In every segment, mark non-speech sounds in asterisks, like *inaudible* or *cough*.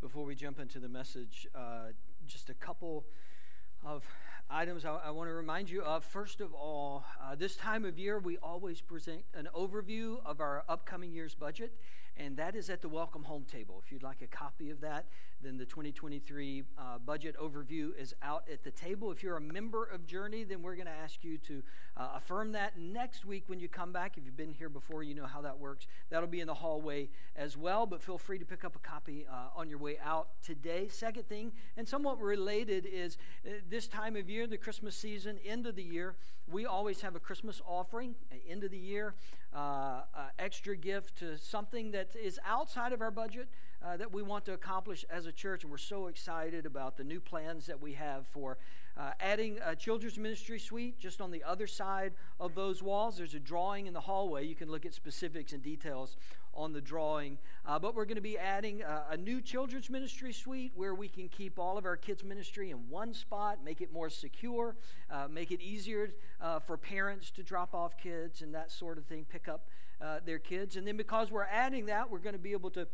before we jump into the message, uh, just a couple of items I, I want to remind you of. First of all, uh, this time of year, we always present an overview of our upcoming year's budget, and that is at the Welcome Home table. If you'd like a copy of that, then the 2023 uh, budget overview is out at the table. If you're a member of Journey, then we're going to ask you to uh, affirm that next week when you come back. If you've been here before, you know how that works. That'll be in the hallway as well, but feel free to pick up a copy uh, on your way out today. Second thing, and somewhat related, is uh, this time of year, the Christmas season, end of the year, we always have a Christmas offering, end of the year, uh, extra gift to something that is outside of our budget uh, that we want to accomplish as a church, and we're so excited about the new plans that we have for uh, adding a children's ministry suite just on the other side of those walls. There's a drawing in the hallway. You can look at specifics and details on the drawing. Uh, but we're going to be adding a, a, new children's ministry suite where we can keep all of our kids' ministry in one spot, make it more secure, uh, make it easier uh, for parents to drop off kids and that sort of thing, pick up uh, their kids. And then because we're adding that, we're going to be able to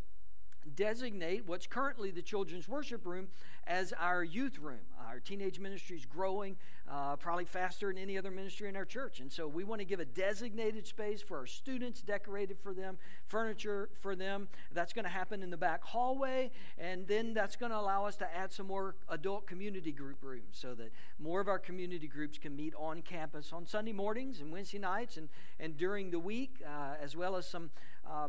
designate what's currently the children's worship room as our youth room. Our teenage ministry is growing uh, probably faster than any other ministry in our church. And so we want to give a designated space for our students, decorated for them, furniture for them. That's going to happen in the back hallway. And then that's going to allow us to add some more adult community group rooms so that more of our community groups can meet on campus on Sunday mornings and Wednesday nights and, and during the week, uh, as well as some. Uh,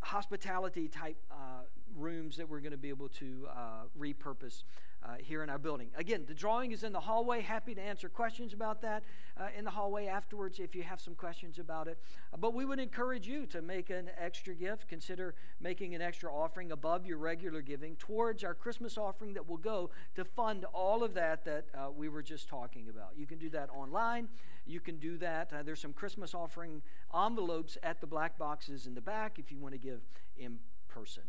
hospitality type uh, rooms that we're going to be able to uh, repurpose uh, here in our building. Again, the drawing is in the hallway. Happy to answer questions about that uh, in the hallway afterwards if you have some questions about it. But we would encourage you to make an extra gift. Consider making an extra offering above your regular giving towards our Christmas offering that will go to fund all of that that uh, we were just talking about. You can do that online. You can do that. Uh, there's some Christmas offering envelopes at the black boxes in the back if you want to give in person.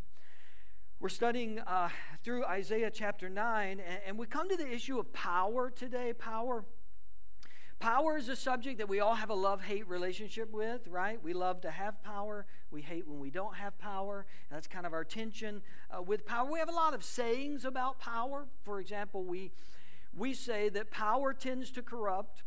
We're studying uh, through Isaiah chapter 9, and, and we come to the issue of power today. Power. Power is a subject that we all have a love hate relationship with, right? We love to have power. We hate when we don't have power. That's kind of our tension uh, with power. We have a lot of sayings about power. For example, we, we say that power tends to corrupt,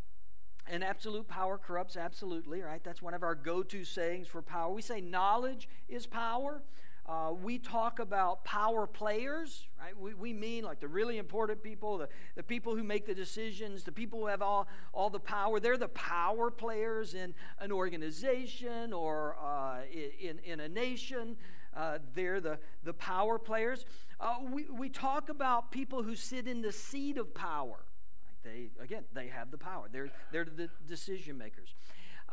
and absolute power corrupts absolutely, right? That's one of our go to sayings for power. We say knowledge is power. Uh, we talk about power players, right? We, we mean like the really important people, the, the people who make the decisions, the people who have all, all the power. They're the power players in an organization or uh, in, in a nation. Uh, they're the, the power players. Uh, we, we talk about people who sit in the seat of power. They, again, they have the power, they're, they're the decision makers.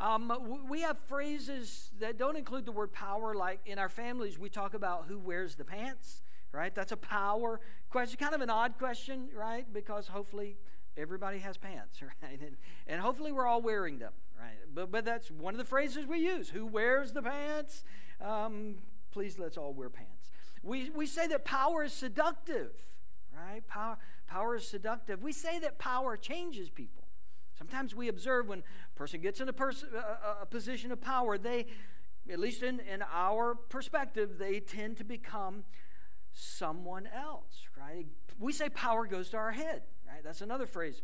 Um, we have phrases that don't include the word power, like in our families, we talk about who wears the pants, right? That's a power question, kind of an odd question, right? Because hopefully everybody has pants, *laughs* right? And, and hopefully we're all wearing them, right? But, but that's one of the phrases we use who wears the pants? Um, please let's all wear pants. We, we say that power is seductive, right? Power, power is seductive. We say that power changes people. Sometimes we observe when a person gets in a, pers- a, a position of power, they, at least in, in our perspective, they tend to become someone else, right? We say power goes to our head, right? That's another phrase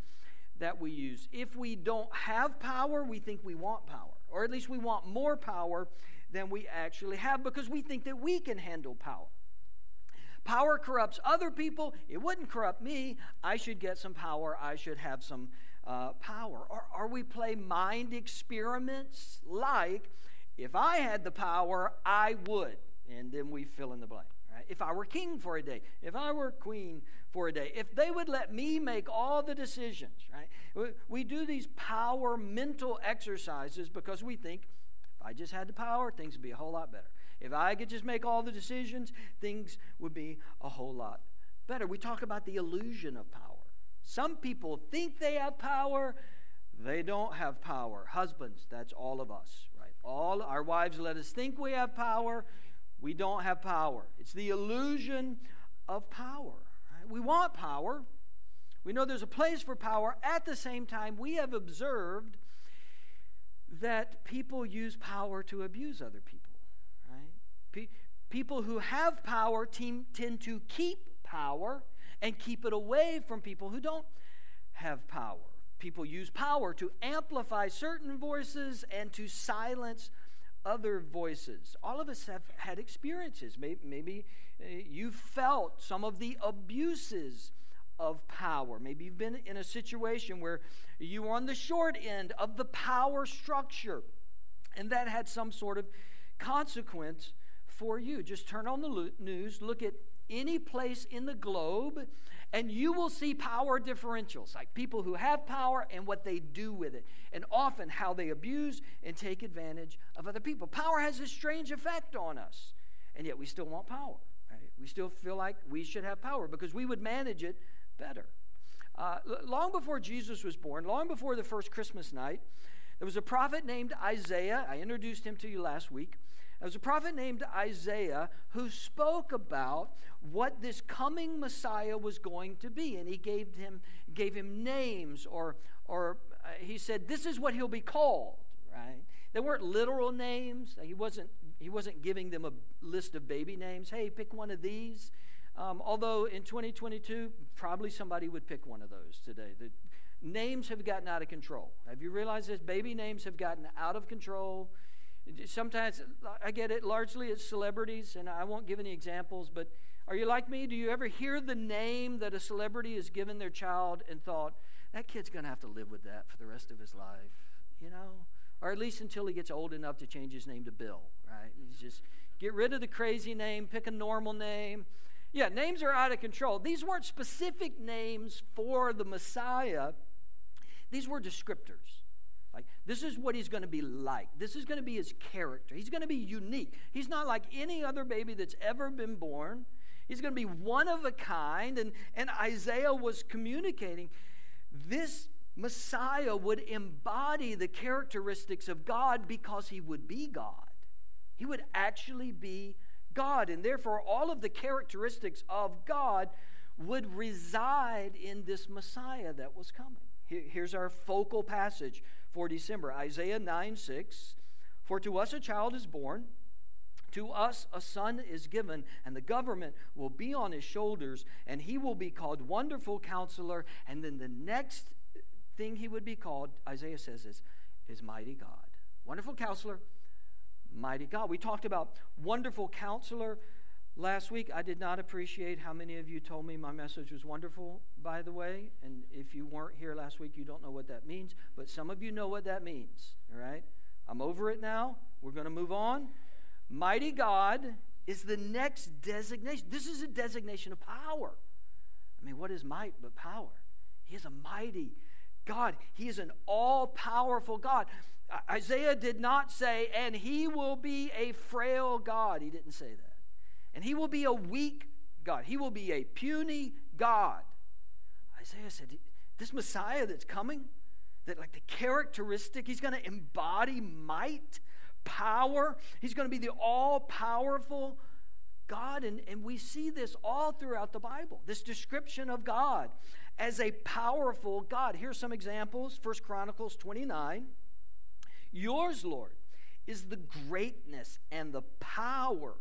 that we use. If we don't have power, we think we want power, or at least we want more power than we actually have because we think that we can handle power. Power corrupts other people. It wouldn't corrupt me. I should get some power. I should have some uh, power? Or, or we play mind experiments like, if I had the power, I would. And then we fill in the blank. Right? If I were king for a day, if I were queen for a day, if they would let me make all the decisions, right? We, we do these power mental exercises because we think if I just had the power, things would be a whole lot better. If I could just make all the decisions, things would be a whole lot better. We talk about the illusion of power. Some people think they have power, they don't have power. Husbands, that's all of us, right? All our wives let us think we have power, we don't have power. It's the illusion of power. Right? We want power. We know there's a place for power. At the same time, we have observed that people use power to abuse other people. Right? People who have power tend to keep power and keep it away from people who don't have power. People use power to amplify certain voices and to silence other voices. All of us have had experiences. Maybe, maybe uh, you felt some of the abuses of power. Maybe you've been in a situation where you were on the short end of the power structure, and that had some sort of consequence for you. Just turn on the news, look at any place in the globe, and you will see power differentials, like people who have power and what they do with it, and often how they abuse and take advantage of other people. Power has a strange effect on us, and yet we still want power. Right? We still feel like we should have power because we would manage it better. Uh, long before Jesus was born, long before the first Christmas night, there was a prophet named Isaiah. I introduced him to you last week. There was a prophet named Isaiah who spoke about what this coming Messiah was going to be, and he gave him gave him names, or or uh, he said, "This is what he'll be called." Right? They weren't literal names. He wasn't he wasn't giving them a list of baby names. Hey, pick one of these. Um, although in 2022, probably somebody would pick one of those today. The names have gotten out of control. Have you realized this? Baby names have gotten out of control. Sometimes I get it, largely it's celebrities, and I won't give any examples, but are you like me? Do you ever hear the name that a celebrity has given their child and thought, that kid's going to have to live with that for the rest of his life, you know? Or at least until he gets old enough to change his name to Bill, right? He's just get rid of the crazy name, pick a normal name. Yeah, names are out of control. These weren't specific names for the Messiah, these were descriptors. Like, this is what he's going to be like. This is going to be his character. He's going to be unique. He's not like any other baby that's ever been born. He's going to be one of a kind. And, and Isaiah was communicating this Messiah would embody the characteristics of God because he would be God. He would actually be God. And therefore, all of the characteristics of God would reside in this Messiah that was coming. Here's our focal passage for December Isaiah 9 6. For to us a child is born, to us a son is given, and the government will be on his shoulders, and he will be called Wonderful Counselor. And then the next thing he would be called, Isaiah says, is, is Mighty God. Wonderful Counselor, Mighty God. We talked about Wonderful Counselor Last week, I did not appreciate how many of you told me my message was wonderful, by the way. And if you weren't here last week, you don't know what that means. But some of you know what that means, all right? I'm over it now. We're going to move on. Mighty God is the next designation. This is a designation of power. I mean, what is might but power? He is a mighty God, He is an all powerful God. Isaiah did not say, and He will be a frail God. He didn't say that. And he will be a weak God. He will be a puny God. Isaiah said, This Messiah that's coming, that like the characteristic, he's going to embody might, power. He's going to be the all powerful God. And, and we see this all throughout the Bible this description of God as a powerful God. Here's some examples First Chronicles 29. Yours, Lord, is the greatness and the power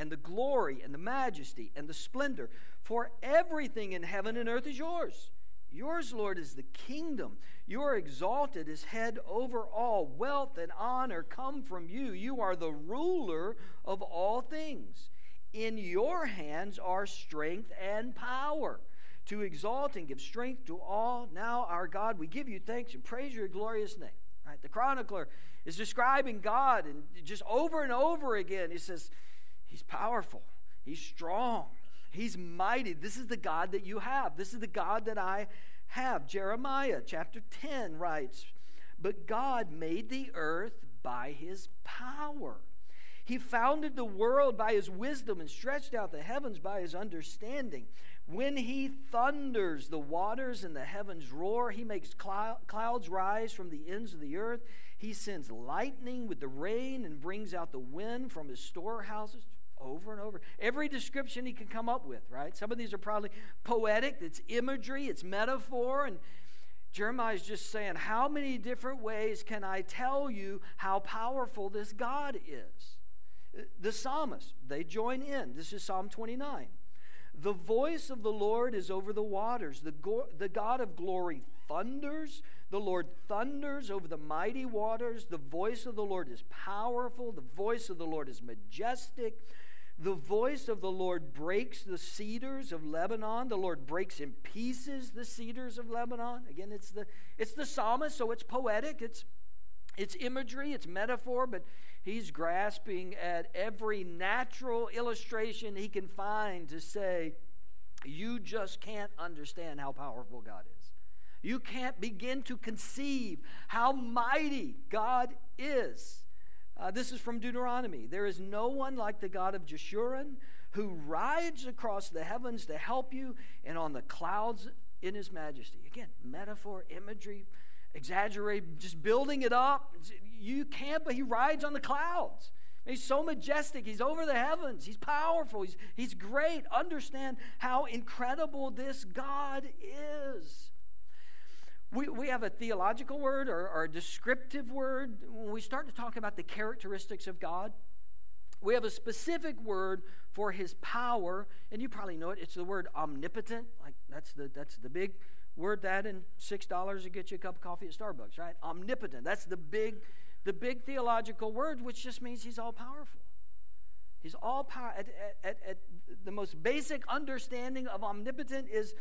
and the glory and the majesty and the splendor. For everything in heaven and earth is yours. Yours, Lord, is the kingdom. You are exalted as head over all. Wealth and honor come from you. You are the ruler of all things. In your hands are strength and power to exalt and give strength to all. Now, our God, we give you thanks and praise your glorious name. Right? The chronicler is describing God, and just over and over again, he says, He's powerful, He's strong, He's mighty. This is the God that you have. This is the God that I have. Jeremiah chapter 10 writes, But God made the earth by His power. He founded the world by his wisdom and stretched out the heavens by his understanding. When he thunders, the waters and the heavens roar. He makes clouds rise from the ends of the earth. He sends lightning with the rain and brings out the wind from his storehouses over and over. Every description he can come up with, right? Some of these are probably poetic, it's imagery, it's metaphor. And Jeremiah is just saying, How many different ways can I tell you how powerful this God is? The psalmist, they join in. This is Psalm 29. The voice of the Lord is over the waters. The, go- the God of glory thunders. The Lord thunders over the mighty waters. The voice of the Lord is powerful. The voice of the Lord is majestic. The voice of the Lord breaks the cedars of Lebanon. The Lord breaks in pieces the cedars of Lebanon. Again, it's the, it's the psalmist, so it's poetic, it's, it's imagery, it's metaphor, but he's grasping at every natural illustration he can find to say, you just can't understand how powerful God is. You can't begin to conceive how mighty God is. Uh, this is from Deuteronomy. There is no one like the God of Jeshurun who rides across the heavens to help you and on the clouds in his majesty. Again, metaphor, imagery, exaggerate, just building it up. You can't, but he rides on the clouds. He's so majestic. He's over the heavens. He's powerful. He's, he's great. Understand how incredible this God is. We, we have a theological word or, or a descriptive word. When we start to talk about the characteristics of God, we have a specific word for his power, and you probably know it. It's the word omnipotent. Like that's the that's the big word that in six dollars to get you a cup of coffee at Starbucks, right? Omnipotent. That's the big, the big theological word, which just means he's all powerful. He's all power. At, at, at the most basic understanding of omnipotent is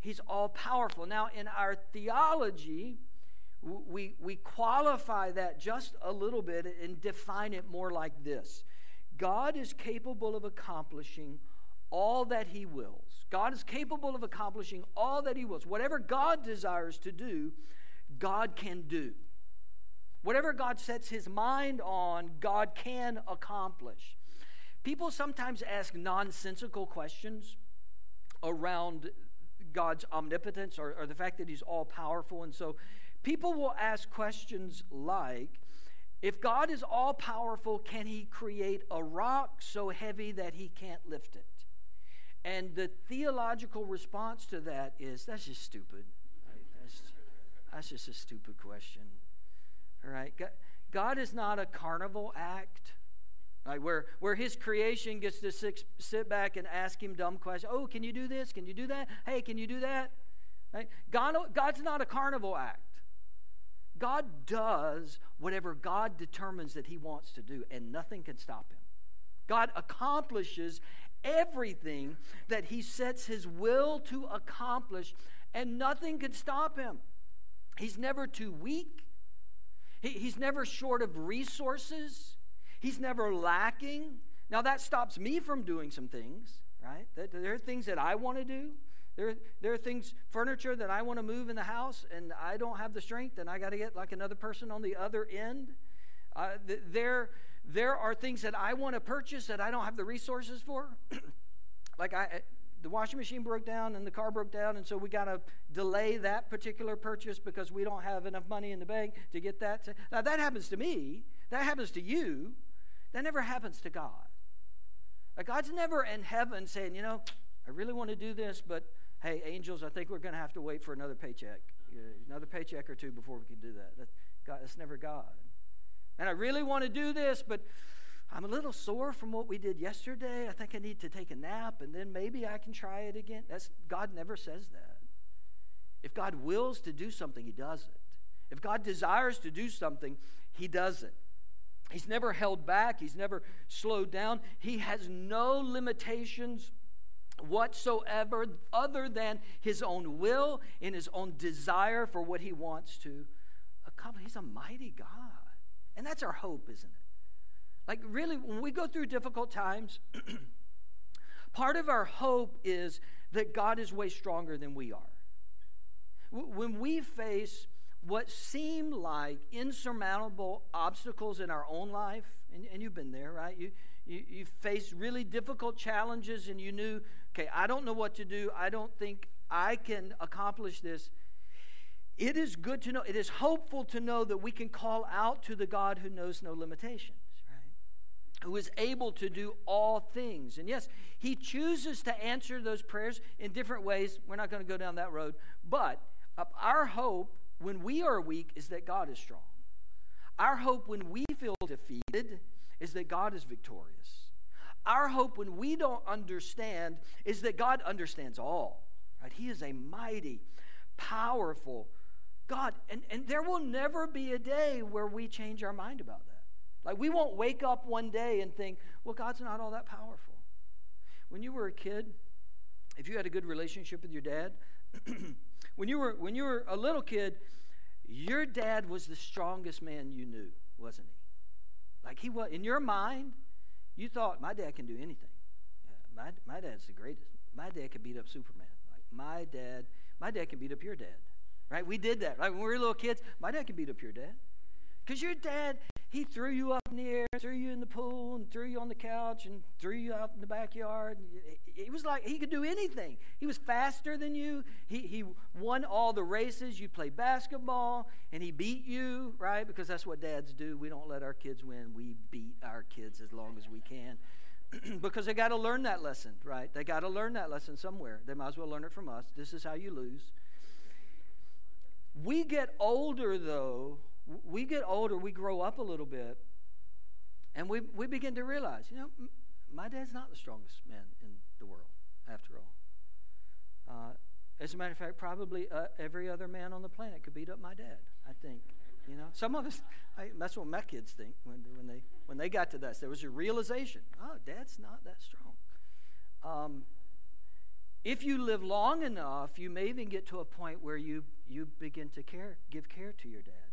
he's all powerful. Now, in our theology, we, we qualify that just a little bit and define it more like this God is capable of accomplishing all that he wills. God is capable of accomplishing all that he wills. Whatever God desires to do, God can do. Whatever God sets his mind on, God can accomplish. People sometimes ask nonsensical questions around God's omnipotence or, or the fact that he's all powerful. And so people will ask questions like, if God is all powerful, can he create a rock so heavy that he can't lift it? And the theological response to that is that's just stupid. That's, that's just a stupid question. All right? God is not a carnival act. Right, where, where his creation gets to sit, back and ask him dumb questions. Oh, can you do this? Can you do that? Hey, can you do that? Right? God, God's not a carnival act. God does whatever God determines that he wants to do, and nothing can stop him. God accomplishes everything that he sets his will to accomplish, and nothing can stop him. He's never too weak, he, he's never short of resources, he's never lacking. Now, that stops me from doing some things, right? There are things that I want to do. There, there are things, furniture that I want to move in the house, and I don't have the strength, and I got to get like another person on the other end. Uh, there, there are things that I want to purchase that I don't have the resources for. *clears throat* like I the washing machine broke down and the car broke down and so we got to delay that particular purchase because we don't have enough money in the bank to get that to, now that happens to me that happens to you that never happens to god like god's never in heaven saying you know i really want to do this but hey angels i think we're going to have to wait for another paycheck another paycheck or two before we can do that, that god, that's never god and I really want to do this, but I'm a little sore from what we did yesterday. I think I need to take a nap and then maybe I can try it again. That's God never says that. If God wills to do something, he does it. If God desires to do something, he does it. He's never held back, he's never slowed down. He has no limitations whatsoever other than his own will and his own desire for what he wants to accomplish. He's a mighty God. And that's our hope, isn't it? Like, really, when we go through difficult times, *clears throat* part of our hope is that God is way stronger than we are. When we face what seem like insurmountable obstacles in our own life, and, and you've been there, right? You, you, you really difficult challenges and you knew, okay, I don't know what to do. I don't think I can accomplish this. It is good to know, it is hopeful to know that we can call out to the God who knows no limitations, right? Who is able to do all things. And yes, He chooses to answer those prayers in different ways. We're not going to go down that road. But uh, our hope when we are weak is that God is strong. Our hope when we feel defeated is that God is victorious. Our hope when we don't understand is that God understands all. Right? He is a mighty, powerful God. And, and there will never be a day where we change our mind about that. Like we won't wake up one day and think, well, God's not all that powerful. When you were a kid, if you had a good relationship with your dad, *clears throat* when you were when you were a little kid, your dad was the strongest man you knew, wasn't he? Like he was in your mind, you thought my dad can do anything. My my dad's the greatest. My dad could beat up Superman. Like my dad, my dad can beat up your dad. Right? We did that. Right? When we were little kids, my dad can beat up your dad. Because your dad, he threw you up in the air, threw you in the pool, and threw you on the couch, and threw you out in the backyard. It was like he could do anything. He was faster than you. He, he won all the races. You play basketball, and he beat you, right? Because that's what dads do. We don't let our kids win. We beat our kids as long as we can. *clears throat* because they got to learn that lesson, right? They got to learn that lesson somewhere. They might as well learn it from us. This is how you lose. We get older, though, we get older, we grow up a little bit, and we, we begin to realize, you know, my dad's not the strongest man in the world, after all. Uh, as a matter of fact, probably uh, every other man on the planet could beat up my dad, I think. You know, some of us, I, that's what my kids think when, when, they, when they got to that. There was a realization, oh, dad's not that strong. Um, if you live long enough, you may even get to a point where you, you begin to care, give care to your dad.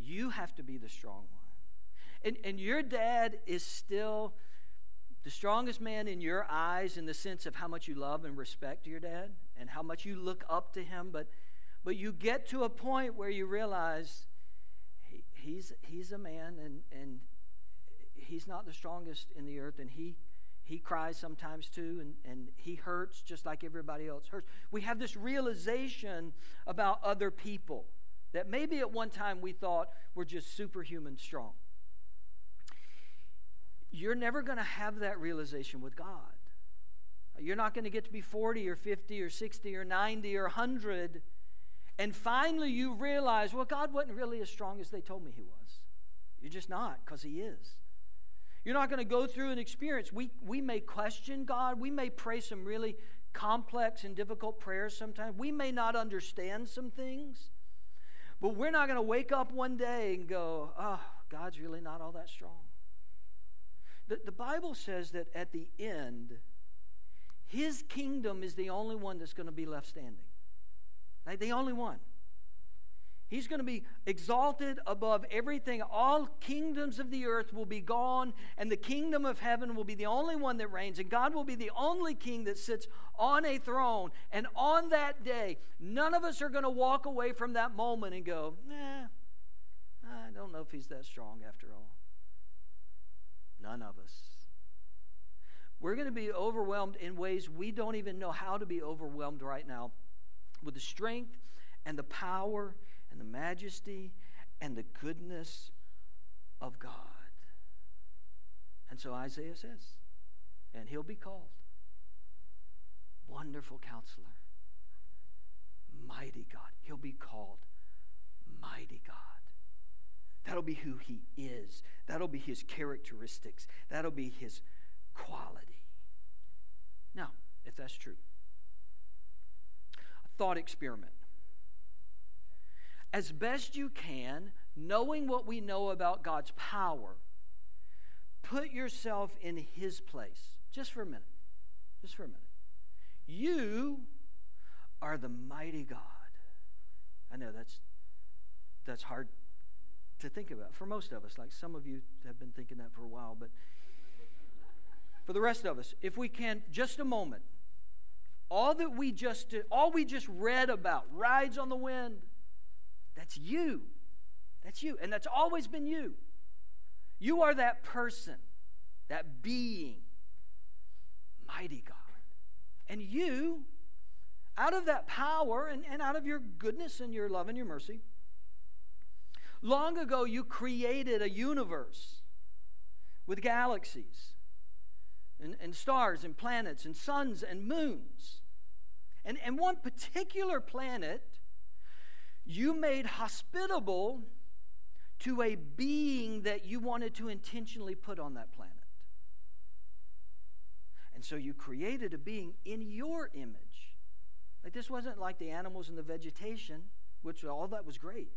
You have to be the strong one. And, and your dad is still the strongest man in your eyes in the sense of how much you love and respect your dad and how much you look up to him. But, but you get to a point where you realize he, he's, he's a man and, and he's not the strongest in the earth and he, he cries sometimes too and, and he hurts just like everybody else hurts. We have this realization about other people that maybe at one time we thought we were just superhuman strong. You're never going to have that realization with God. You're not going to get to be 40 or 50 or 60 or 90 or 100. And finally, you realize, well, God wasn't really as strong as they told me He was. You're just not, because He is. You're not going to go through an experience. We, we may question God. We may pray some really complex and difficult prayers sometimes. We may not understand some things. But we're not going to wake up one day and go, oh, God's really not all that strong. The, the Bible says that at the end, his kingdom is the only one that's going to be left standing. Like the only one. He's going to be exalted above everything. All kingdoms of the earth will be gone, and the kingdom of heaven will be the only one that reigns. And God will be the only king that sits on a throne. And on that day, none of us are going to walk away from that moment and go, nah, I don't know if he's that strong after all. None of us. We're going to be overwhelmed in ways we don't even know how to be overwhelmed right now with the strength and the power and the majesty and the goodness of God. And so Isaiah says, and he'll be called Wonderful Counselor, Mighty God. He'll be called Mighty God. That'll be who he is. That'll be his characteristics. That'll be his quality. Now, if that's true, a thought experiment as best you can, knowing what we know about God's power, put yourself in His place just for a minute. Just for a minute. You are the mighty God. I know that's that's hard to think about for most of us. Like some of you have been thinking that for a while, but for the rest of us, if we can, just a moment. All that we just all we just read about, rides on the wind, that's you. That's you. And that's always been you. You are that person, that being, mighty God. And you, out of that power and, and out of your goodness and your love and your mercy, long ago you created a universe with galaxies and, and stars and planets and suns and moons. And, and one particular planet you made hospitable to a being that you wanted to intentionally put on that planet. And so you created a being in your image. Like this wasn't like the animals and the vegetation, which all that was great.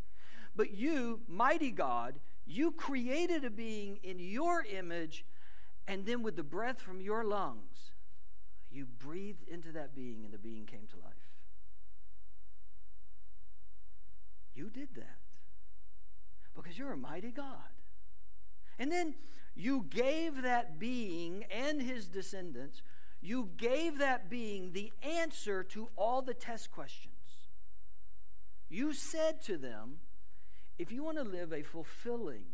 But you, mighty God, you created a being in your image, and then with the breath from your lungs, you breathed into that being, and the being came to life. You did that because you're a mighty God. And then you gave that being and his descendants, you gave that being the answer to all the test questions. You said to them, if you want to live a fulfilling,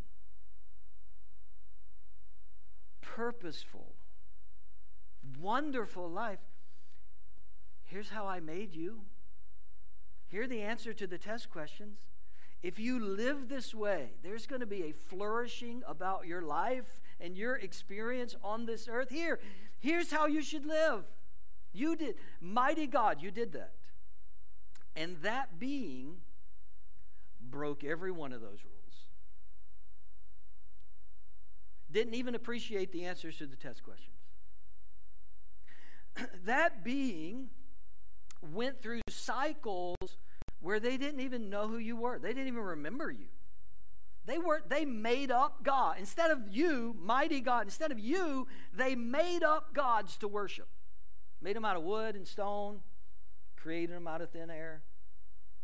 purposeful, wonderful life, here's how I made you. Here the answer to the test questions. If you live this way, there's going to be a flourishing about your life and your experience on this earth. Here, here's how you should live. You did, mighty God, you did that. And that being broke every one of those rules. Didn't even appreciate the answers to the test questions. *clears throat* that being went through cycles where they didn't even know who you were. They didn't even remember you. They were they made up God. Instead of you, mighty God, instead of you, they made up gods to worship. Made them out of wood and stone, created them out of thin air.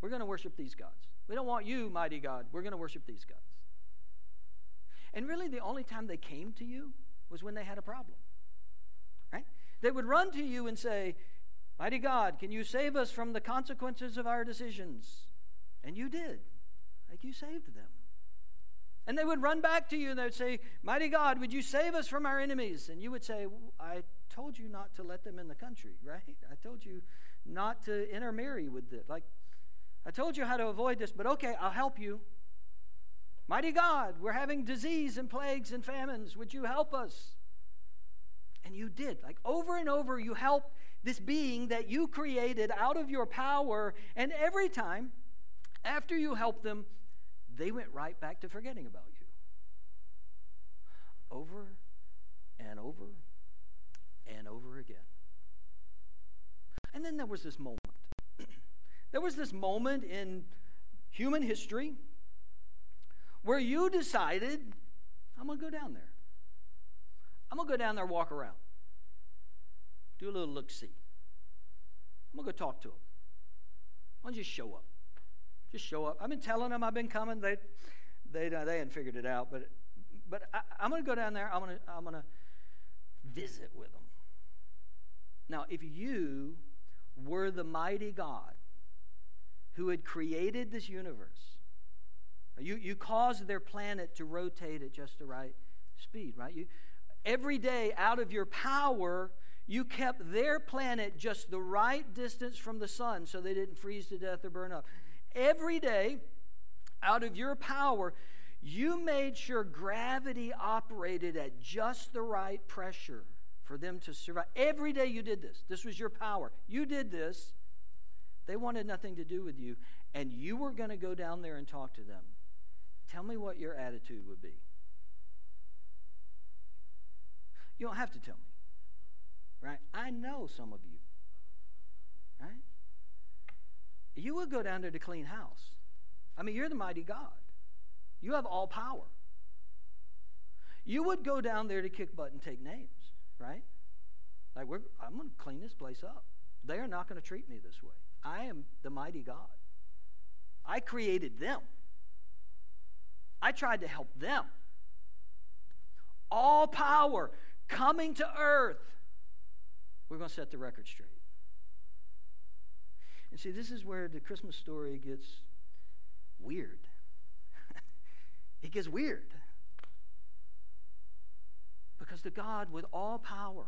We're going to worship these gods. We don't want you, mighty God. We're going to worship these gods. And really the only time they came to you was when they had a problem. Right? They would run to you and say, Mighty God, can you save us from the consequences of our decisions? And you did. Like you saved them. And they would run back to you and they would say, Mighty God, would you save us from our enemies? And you would say, I told you not to let them in the country, right? I told you not to intermarry with it. Like, I told you how to avoid this, but okay, I'll help you. Mighty God, we're having disease and plagues and famines. Would you help us? And you did. Like over and over, you helped this being that you created out of your power. And every time, after you helped them, they went right back to forgetting about you. Over and over and over again. And then there was this moment. *clears throat* there was this moment in human history where you decided, I'm going to go down there. I'm going to go down there, walk around do a little look see. I'm going to go talk to them. Why don't you show up? Just show up. I've been telling them I've been coming. They, they, uh, they hadn't figured it out, but, but I, I'm going to go down there. I'm going to, I'm going to visit with them. Now, if you were the mighty God who had created this universe, you, you caused their planet to rotate at just the right speed, right? You, every day, out of your power, you kept their planet just the right distance from the sun so they didn't freeze to death or burn up. Every day, out of your power, you made sure gravity operated at just the right pressure for them to survive. Every day you did this. This was your power. You did this. They wanted nothing to do with you, and you were going to go down there and talk to them. Tell me what your attitude would be. You don't have to tell me right? I know some of you, right? You would go down there to clean house. I mean, you're the mighty God. You have all power. You would go down there to kick butt and take names, right? Like, we're, I'm going to clean this place up. They are not going to treat me this way. I am the mighty God. I created them. I tried to help them. All power coming to earth we're going to set the record straight. And see, this is where the Christmas story gets weird. *laughs* it gets weird. Because the God with all power,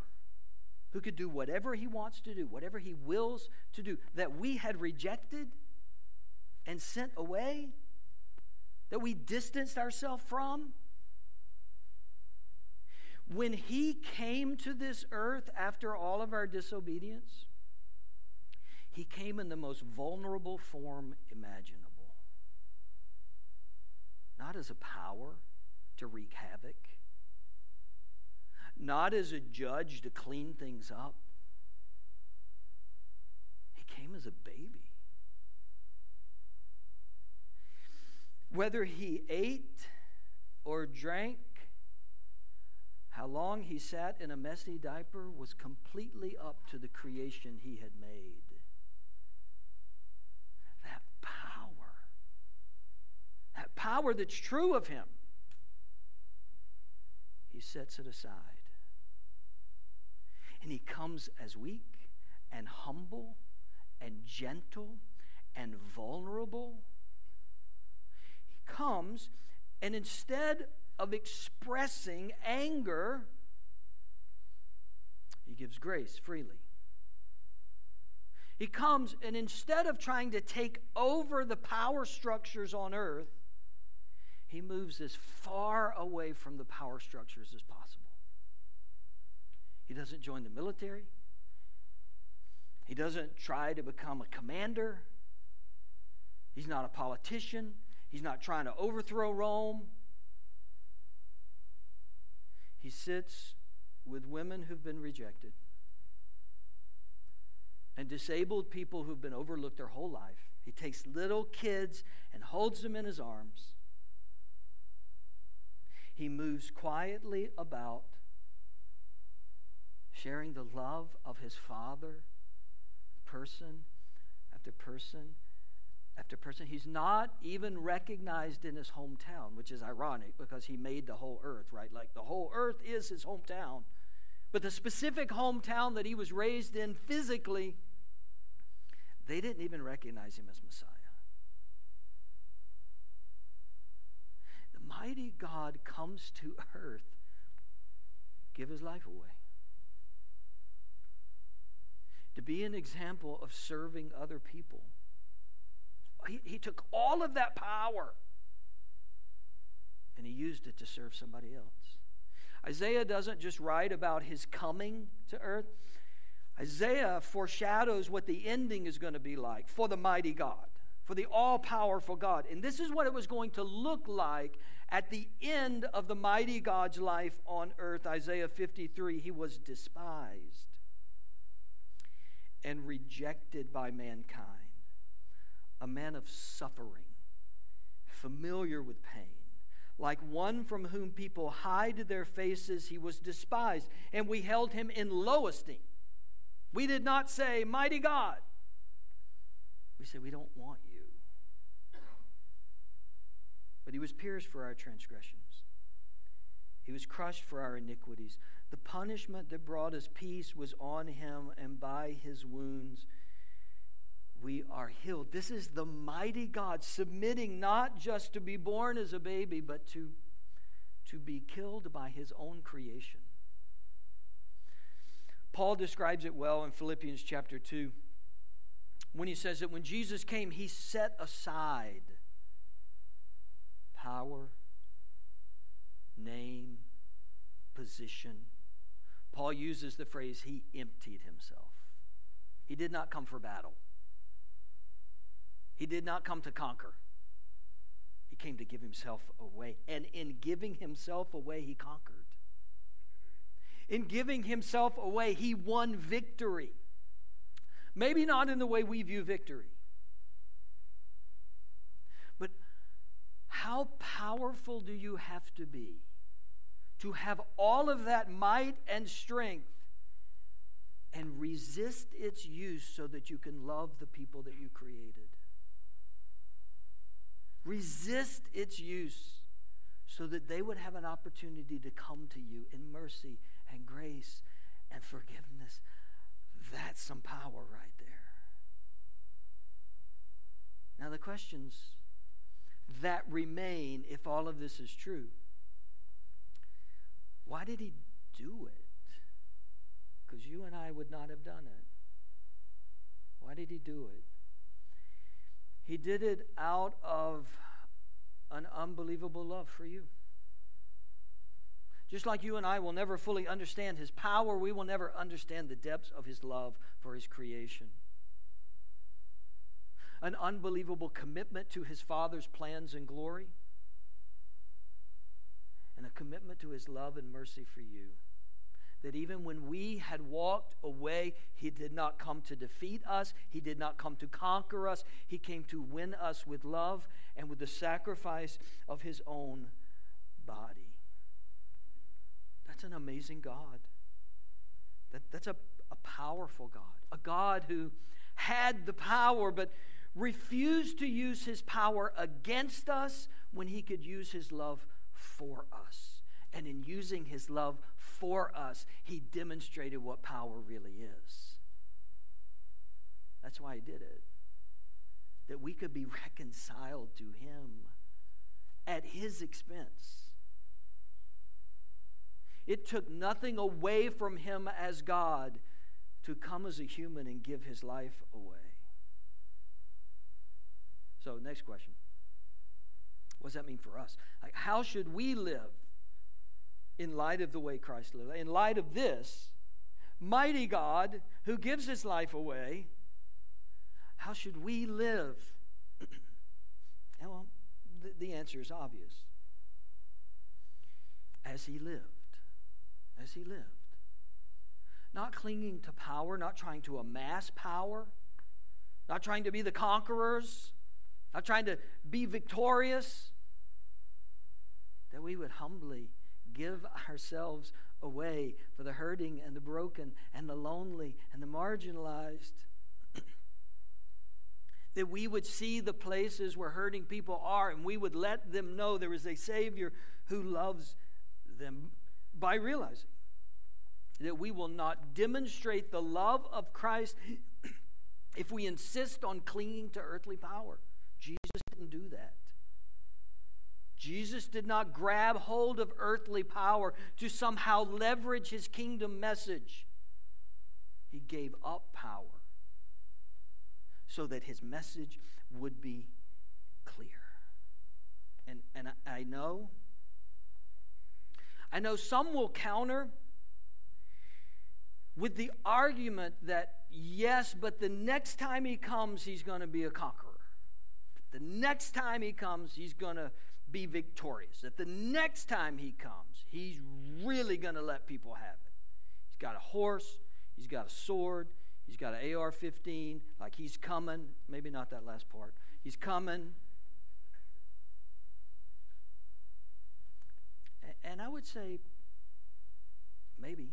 who could do whatever he wants to do, whatever he wills to do, that we had rejected and sent away, that we distanced ourselves from, when he came to this earth after all of our disobedience, he came in the most vulnerable form imaginable. not as a power to wreak havoc, not as a judge to clean things up. He came as a baby. Whether he ate or drank, how long he sat in a messy diaper was completely up to the creation he had made. That power, that power that's true of him, he sets it aside. And he comes as weak and humble and gentle and vulnerable He comes, and instead of expressing anger, he gives grace freely. He comes, and instead of trying to take over the power structures on earth, he moves as far away from the power structures as possible. He doesn't join the military. He doesn't try to become a commander. He's not a politician. He's not trying to overthrow Rome. He sits with women who've been rejected and disabled people who've been overlooked their whole life. He takes little kids and holds them in his arms. He moves quietly about, sharing the love of his Father, person after person after person. He's not even recognized in his hometown, which is ironic because he made the whole earth, right? Like the whole earth is his hometown. But the specific hometown that he was raised in physically, they didn't even recognize him as Messiah. The mighty God comes to earth, give his life away. To be an example of serving other people he, he took all of that power and he used it to serve somebody else. Isaiah doesn't just write about his coming to earth. Isaiah foreshadows what the ending is going to be like for the mighty God, for the all powerful God. And this is what it was going to look like at the end of the mighty God's life on earth. Isaiah 53 He was despised and rejected by mankind a man of suffering, familiar with pain. Like one from whom people hide their faces, he was despised, and we held him in low esteem. We did not say, Mighty God. We said, We don't want you. But he was pierced for our transgressions, he was crushed for our iniquities. The punishment that brought us peace was on him, and by his wounds we are healed. This is the mighty God submitting not just to be born as a baby, but to, to be killed by his own creation. Paul describes it well in Philippians chapter 2 when he says that when Jesus came, he set aside power, name, position. Paul uses the phrase, he emptied himself. He did not come for battle. He did not come to conquer, he came to give himself away. And in giving himself away, he conquered. In giving himself away, he won victory. Maybe not in the way we view victory. But how powerful do you have to be to have all of that might and strength and resist its use so that you can love the people that you created? Resist its use so that they would have an opportunity to come to you in mercy and grace and forgiveness. That's some power right there. Now, the questions that remain, if all of this is true, why did he do it? Because you and I would not have done it. Why did he do it? He did it out of an unbelievable love for you. Just like you and I will never fully understand his power, we will never understand the depths of his love for his creation. An unbelievable commitment to his Father's plans and glory. and a commitment to his love and mercy for you. That even when we had walked away, he did not come to defeat us, he did not come to conquer us, he came to win us with love and with the sacrifice of his own body. That's an amazing God. That, that's a, a powerful God, a God who had the power but refused to use his power against us when he could use his love for us. And in using his love for us, he demonstrated what power really is. That's why he did it. That we could be *laughs* reconciled to him at his expense. It took nothing away from him as God to come as a human and give his life away. So, next question. What does that mean for us? Like, how should we live in light of the way Christ lived? In light of this, mighty God who gives his life away, how should we live? *clears throat* well, the, the answer is obvious. As he lived. As he lived. Not clinging to power, not trying to amass power, not trying to be the conquerors, not trying to be victorious, that we would humbly give ourselves away for the hurting and the broken and the lonely and the marginalized. *clears throat* that we would see the places where hurting people are and we would let them know there is a Savior who loves them by realizing that we will not demonstrate the love of Christ *clears throat* if we insist on clinging to earthly power. Jesus didn't do that. Jesus did not grab hold of earthly power to somehow leverage his kingdom message. He gave up power so that his message would be clear. And, and I know, I know some will counter with the argument that yes, but the next time he comes, he's going to be a conqueror. The next time he comes, he's going to be victorious. That the next time he comes, he's really going to let people have it. He's got a horse, he's got a sword, he's got an AR 15, like he's coming. Maybe not that last part. He's coming. And I would say, maybe.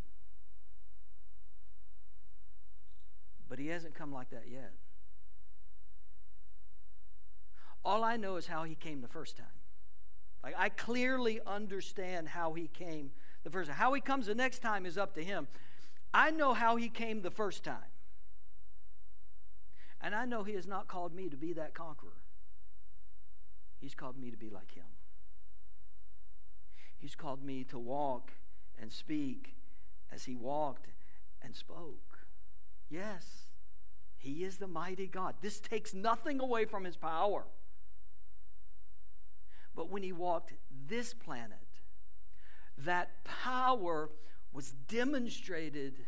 But he hasn't come like that yet. All I know is how he came the first time. Like I clearly understand how he came the first time. How he comes the next time is up to him. I know how he came the first time. And I know he has not called me to be that conqueror. He's called me to be like him. He's called me to walk and speak as he walked and spoke. Yes, he is the mighty God. This takes nothing away from his power. But when he walked this planet, that power was demonstrated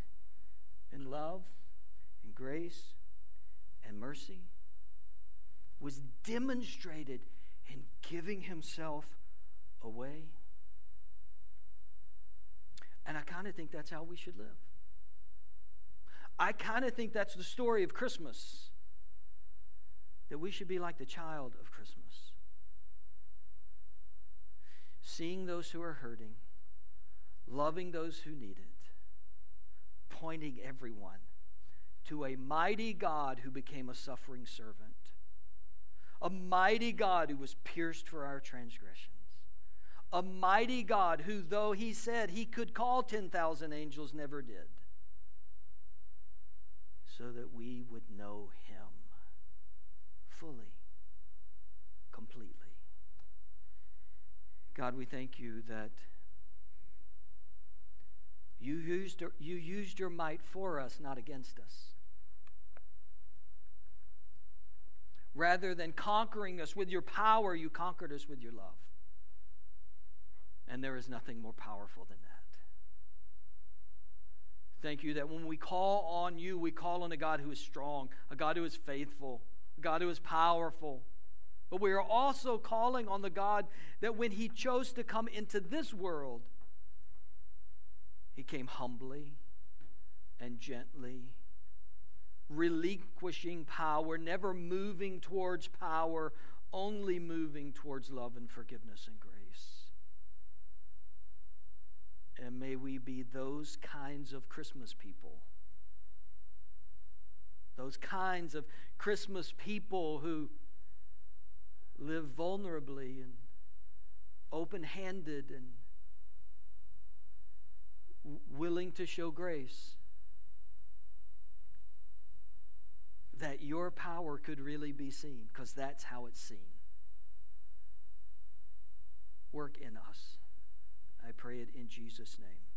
in love and grace and mercy, was demonstrated in giving himself away. And I kind of think that's how we should live. I kind of think that's the story of Christmas. That we should be like the child of Christmas seeing those who are hurting, loving those who need it, pointing everyone to a mighty God who became a suffering servant, a mighty God who was pierced for our transgressions, a mighty God who, though he said he could call 10,000 angels, never did, so that we would know him fully, completely. God, we thank you that you used, you used your might for us, not against us. Rather than conquering us with your power, you conquered us with your love. And there is nothing more powerful than that. Thank you that when we call on you, we call on a God who is strong, a God who is faithful, a God who is powerful, But we are also calling on the God that when He chose to come into this world, He came humbly and gently, relinquishing power, never moving towards power, only moving towards love and forgiveness and grace. And may we be those kinds of Christmas people. Those kinds of Christmas people who live vulnerably and open handed and willing to show grace. That your power could really be seen, because that's how it's seen. Work in us. I pray it in Jesus' name.